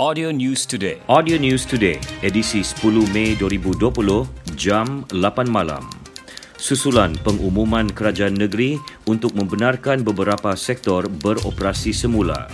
Audio News Today. Audio News Today, edisi 10 Mei 2020, jam 8 malam. Susulan pengumuman kerajaan negeri untuk membenarkan beberapa sektor beroperasi semula.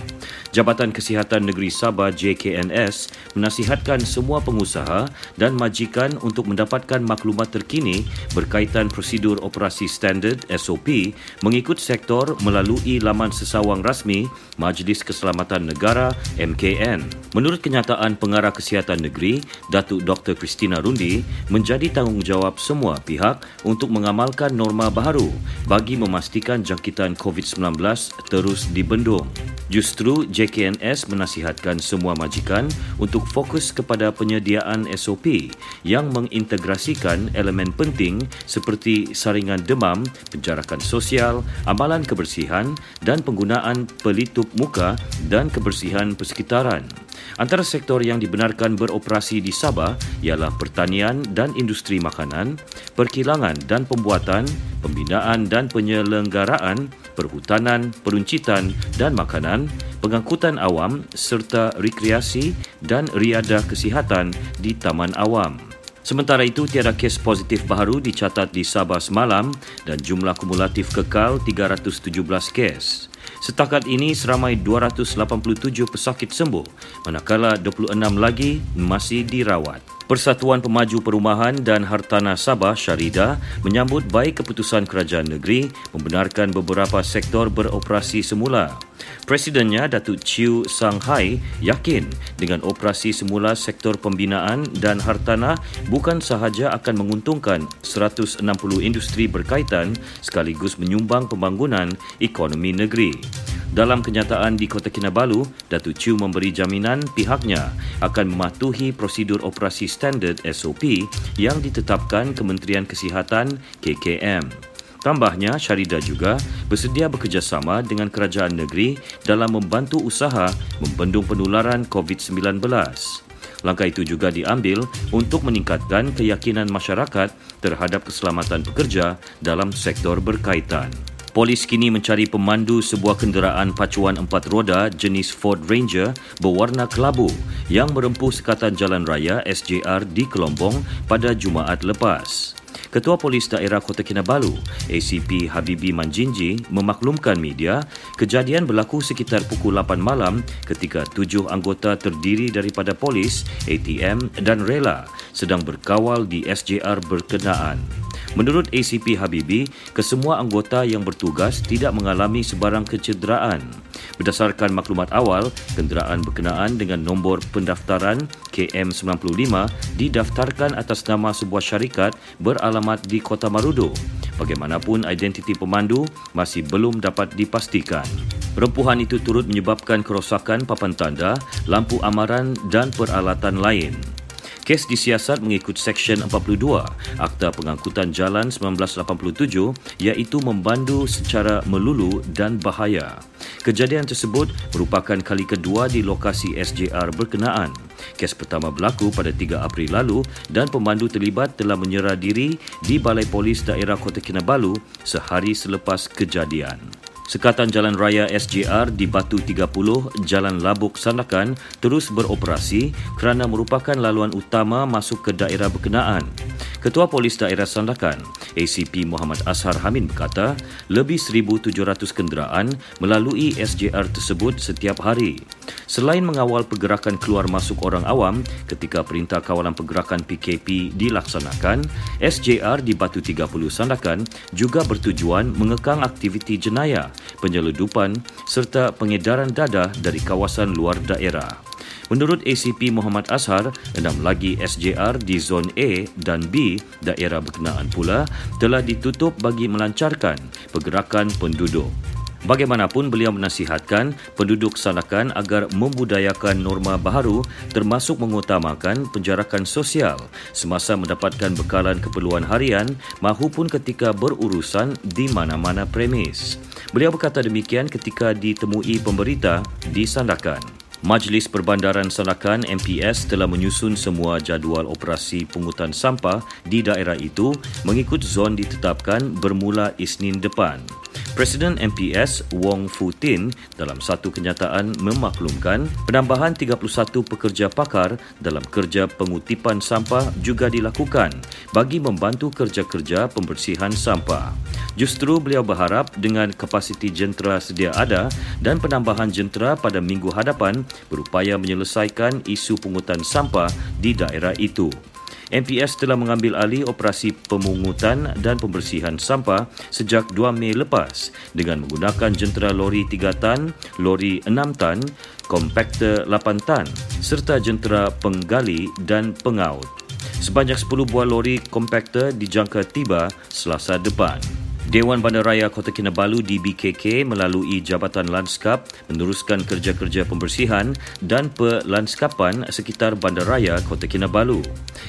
Jabatan Kesihatan Negeri Sabah JKNS menasihatkan semua pengusaha dan majikan untuk mendapatkan maklumat terkini berkaitan prosedur operasi standard SOP mengikut sektor melalui laman sesawang rasmi Majlis Keselamatan Negara MKN. Menurut kenyataan Pengarah Kesihatan Negeri, Datuk Dr. Christina Rundi, menjadi tanggungjawab semua pihak untuk mengamalkan norma baru bagi memastikan jangkitan COVID-19 terus dibendung. Justru JKNS menasihatkan semua majikan untuk fokus kepada penyediaan SOP yang mengintegrasikan elemen penting seperti saringan demam, penjarakan sosial, amalan kebersihan dan penggunaan pelitup muka dan kebersihan persekitaran. Antara sektor yang dibenarkan beroperasi di Sabah ialah pertanian dan industri makanan, perkilangan dan pembuatan, pembinaan dan penyelenggaraan, perhutanan, peruncitan dan makanan, pengangkutan awam serta rekreasi dan riadah kesihatan di taman awam. Sementara itu, tiada kes positif baru dicatat di Sabah semalam dan jumlah kumulatif kekal 317 kes. Setakat ini, seramai 287 pesakit sembuh, manakala 26 lagi masih dirawat. Persatuan Pemaju Perumahan dan Hartanah Sabah Syarida menyambut baik keputusan kerajaan negeri membenarkan beberapa sektor beroperasi semula. Presidennya Datuk Chiu Sang Hai yakin dengan operasi semula sektor pembinaan dan hartanah bukan sahaja akan menguntungkan 160 industri berkaitan sekaligus menyumbang pembangunan ekonomi negeri. Dalam kenyataan di Kota Kinabalu, Datuk Chiu memberi jaminan pihaknya akan mematuhi prosedur operasi standard SOP yang ditetapkan Kementerian Kesihatan KKM. Tambahnya, Syarida juga bersedia bekerjasama dengan kerajaan negeri dalam membantu usaha membendung penularan COVID-19. Langkah itu juga diambil untuk meningkatkan keyakinan masyarakat terhadap keselamatan pekerja dalam sektor berkaitan. Polis kini mencari pemandu sebuah kenderaan pacuan empat roda jenis Ford Ranger berwarna kelabu yang merempuh sekatan jalan raya SJR di Kelompong pada Jumaat lepas. Ketua Polis Daerah Kota Kinabalu, ACP Habibi Manjinji, memaklumkan media kejadian berlaku sekitar pukul 8 malam ketika tujuh anggota terdiri daripada polis, ATM dan rela sedang berkawal di SJR berkenaan. Menurut ACP Habibi, kesemua anggota yang bertugas tidak mengalami sebarang kecederaan. Berdasarkan maklumat awal, kenderaan berkenaan dengan nombor pendaftaran KM95 didaftarkan atas nama sebuah syarikat beralamat di Kota Marudu. Bagaimanapun, identiti pemandu masih belum dapat dipastikan. Rempuhan itu turut menyebabkan kerosakan papan tanda, lampu amaran dan peralatan lain. Kes disiasat mengikut Seksyen 42 Akta Pengangkutan Jalan 1987 iaitu membandu secara melulu dan bahaya. Kejadian tersebut merupakan kali kedua di lokasi SJR berkenaan. Kes pertama berlaku pada 3 April lalu dan pemandu terlibat telah menyerah diri di Balai Polis Daerah Kota Kinabalu sehari selepas kejadian. Sekatan Jalan Raya SJR di Batu 30, Jalan Labuk Sandakan terus beroperasi kerana merupakan laluan utama masuk ke daerah berkenaan. Ketua Polis Daerah Sandakan, ACP Muhammad Ashar Hamin berkata, lebih 1,700 kenderaan melalui SJR tersebut setiap hari. Selain mengawal pergerakan keluar masuk orang awam ketika Perintah Kawalan Pergerakan PKP dilaksanakan, SJR di Batu 30 Sandakan juga bertujuan mengekang aktiviti jenayah, penyeludupan serta pengedaran dadah dari kawasan luar daerah. Menurut ACP Muhammad Ashar, enam lagi SJR di Zon A dan B daerah berkenaan pula telah ditutup bagi melancarkan pergerakan penduduk. Bagaimanapun beliau menasihatkan penduduk Sanakan agar membudayakan norma baharu termasuk mengutamakan penjarakan sosial semasa mendapatkan bekalan keperluan harian mahupun ketika berurusan di mana-mana premis. Beliau berkata demikian ketika ditemui pemberita di Sandakan. Majlis Perbandaran Sanakan MPS telah menyusun semua jadual operasi pungutan sampah di daerah itu mengikut zon ditetapkan bermula Isnin depan. Presiden MPS Wong Fu Tin dalam satu kenyataan memaklumkan penambahan 31 pekerja pakar dalam kerja pengutipan sampah juga dilakukan bagi membantu kerja-kerja pembersihan sampah. Justru beliau berharap dengan kapasiti jentera sedia ada dan penambahan jentera pada minggu hadapan berupaya menyelesaikan isu pungutan sampah di daerah itu. MPS telah mengambil alih operasi pemungutan dan pembersihan sampah sejak 2 Mei lepas dengan menggunakan jentera lori 3 tan, lori 6 tan, kompakter 8 tan serta jentera penggali dan pengaut. Sebanyak 10 buah lori kompakter dijangka tiba selasa depan. Dewan Bandaraya Kota Kinabalu di BKK melalui Jabatan Lanskap meneruskan kerja-kerja pembersihan dan pelanskapan sekitar Bandaraya Kota Kinabalu.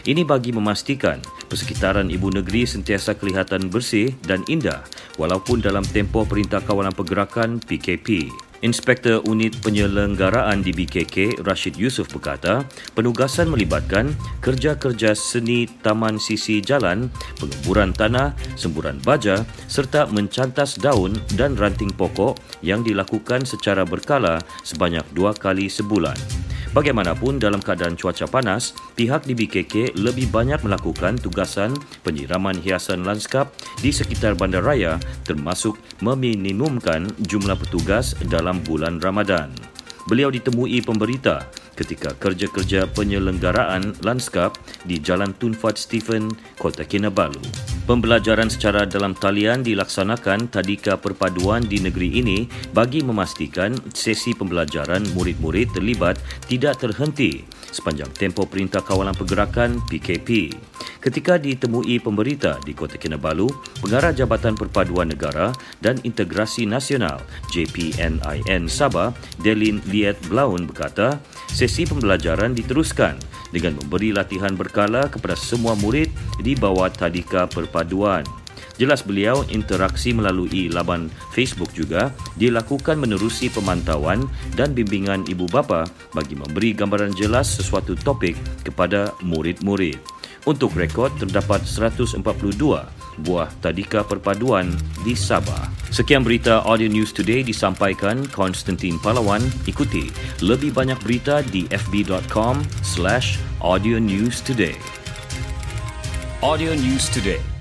Ini bagi memastikan persekitaran ibu negeri sentiasa kelihatan bersih dan indah walaupun dalam tempoh Perintah Kawalan Pergerakan PKP. Inspektor Unit Penyelenggaraan di BKK, Rashid Yusof berkata, penugasan melibatkan kerja-kerja seni taman sisi jalan, pengemburan tanah, semburan baja serta mencantas daun dan ranting pokok yang dilakukan secara berkala sebanyak dua kali sebulan. Bagaimanapun dalam keadaan cuaca panas, pihak di BKK lebih banyak melakukan tugasan penyiraman hiasan lanskap di sekitar bandaraya termasuk meminimumkan jumlah petugas dalam bulan Ramadan. Beliau ditemui pemberita ketika kerja-kerja penyelenggaraan lanskap di Jalan Tun Fat Stephen, Kota Kinabalu. Pembelajaran secara dalam talian dilaksanakan tadika perpaduan di negeri ini bagi memastikan sesi pembelajaran murid-murid terlibat tidak terhenti sepanjang tempoh Perintah Kawalan Pergerakan PKP. Ketika ditemui pemberita di Kota Kinabalu, Pengarah Jabatan Perpaduan Negara dan Integrasi Nasional JPNIN Sabah, Delin Liet Blaun berkata, sesi pembelajaran diteruskan dengan memberi latihan berkala kepada semua murid di bawah tadika perpaduan. Jelas beliau interaksi melalui laman Facebook juga dilakukan menerusi pemantauan dan bimbingan ibu bapa bagi memberi gambaran jelas sesuatu topik kepada murid-murid. Untuk rekod terdapat 142 buah tadika perpaduan di Sabah. Sekian berita Audio News Today disampaikan Konstantin Palawan. Ikuti lebih banyak berita di fb.com slash audio news today. Audio News Today